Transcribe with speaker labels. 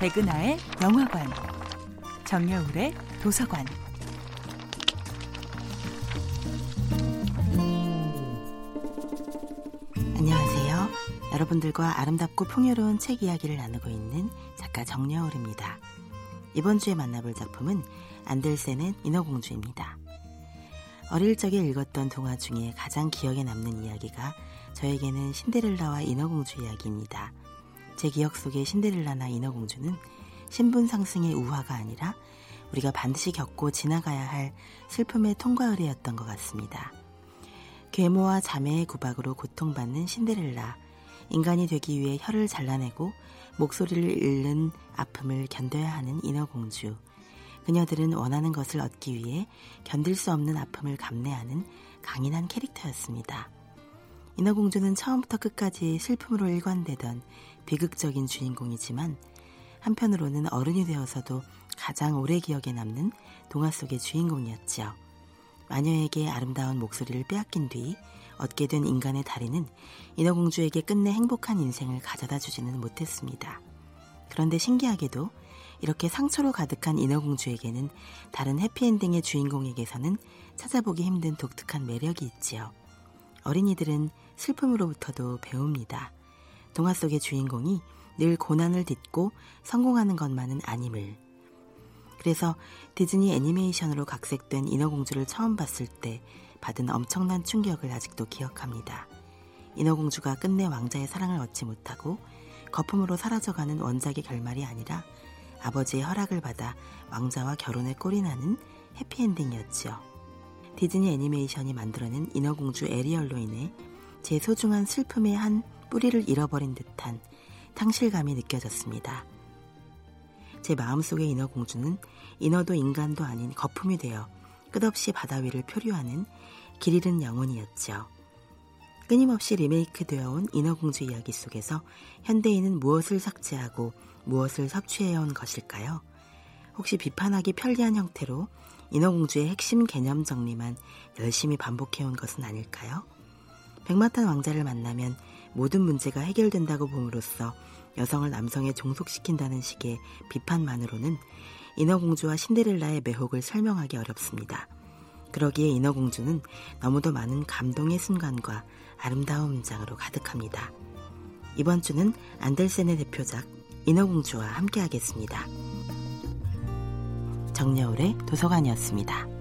Speaker 1: 백은하의 영화관, 정여울의 도서관.
Speaker 2: 안녕하세요. 여러분들과 아름답고 풍요로운 책 이야기를 나누고 있는 작가 정여울입니다. 이번 주에 만나볼 작품은 안델센의 인어공주입니다. 어릴 적에 읽었던 동화 중에 가장 기억에 남는 이야기가 저에게는 신데렐라와 인어공주 이야기입니다. 제 기억 속의 신데렐라나 인어공주는 신분 상승의 우화가 아니라 우리가 반드시 겪고 지나가야 할 슬픔의 통과 의례였던 것 같습니다. 괴모와 자매의 구박으로 고통받는 신데렐라, 인간이 되기 위해 혀를 잘라내고 목소리를 잃는 아픔을 견뎌야 하는 인어공주, 그녀들은 원하는 것을 얻기 위해 견딜 수 없는 아픔을 감내하는 강인한 캐릭터였습니다. 인어공주는 처음부터 끝까지 슬픔으로 일관되던 비극적인 주인공이지만 한편으로는 어른이 되어서도 가장 오래 기억에 남는 동화 속의 주인공이었지요. 마녀에게 아름다운 목소리를 빼앗긴 뒤 얻게 된 인간의 다리는 인어공주에게 끝내 행복한 인생을 가져다 주지는 못했습니다. 그런데 신기하게도 이렇게 상처로 가득한 인어공주에게는 다른 해피엔딩의 주인공에게서는 찾아보기 힘든 독특한 매력이 있지요. 어린이들은 슬픔으로부터도 배웁니다. 동화 속의 주인공이 늘 고난을 딛고 성공하는 것만은 아님을. 그래서 디즈니 애니메이션으로 각색된 인어공주를 처음 봤을 때 받은 엄청난 충격을 아직도 기억합니다. 인어공주가 끝내 왕자의 사랑을 얻지 못하고 거품으로 사라져가는 원작의 결말이 아니라 아버지의 허락을 받아 왕자와 결혼에 골인하는 해피엔딩이었지요. 디즈니 애니메이션이 만들어낸 인어공주 에리얼로 인해 제 소중한 슬픔의 한 뿌리를 잃어버린 듯한 상실감이 느껴졌습니다. 제 마음속의 인어공주는 인어도 인간도 아닌 거품이 되어 끝없이 바다 위를 표류하는 길 잃은 영혼이었죠. 끊임없이 리메이크 되어 온 인어공주 이야기 속에서 현대인은 무엇을 삭제하고 무엇을 섭취해온 것일까요? 혹시 비판하기 편리한 형태로 인어공주의 핵심 개념 정리만 열심히 반복해온 것은 아닐까요? 백마탄 왕자를 만나면 모든 문제가 해결된다고 봄으로써 여성을 남성에 종속시킨다는 식의 비판만으로는 인어공주와 신데렐라의 매혹을 설명하기 어렵습니다. 그러기에 인어공주는 너무도 많은 감동의 순간과 아름다운 문장으로 가득합니다. 이번 주는 안델센의 대표작 인어공주와 함께하겠습니다. 정여울의 도서관이었습니다.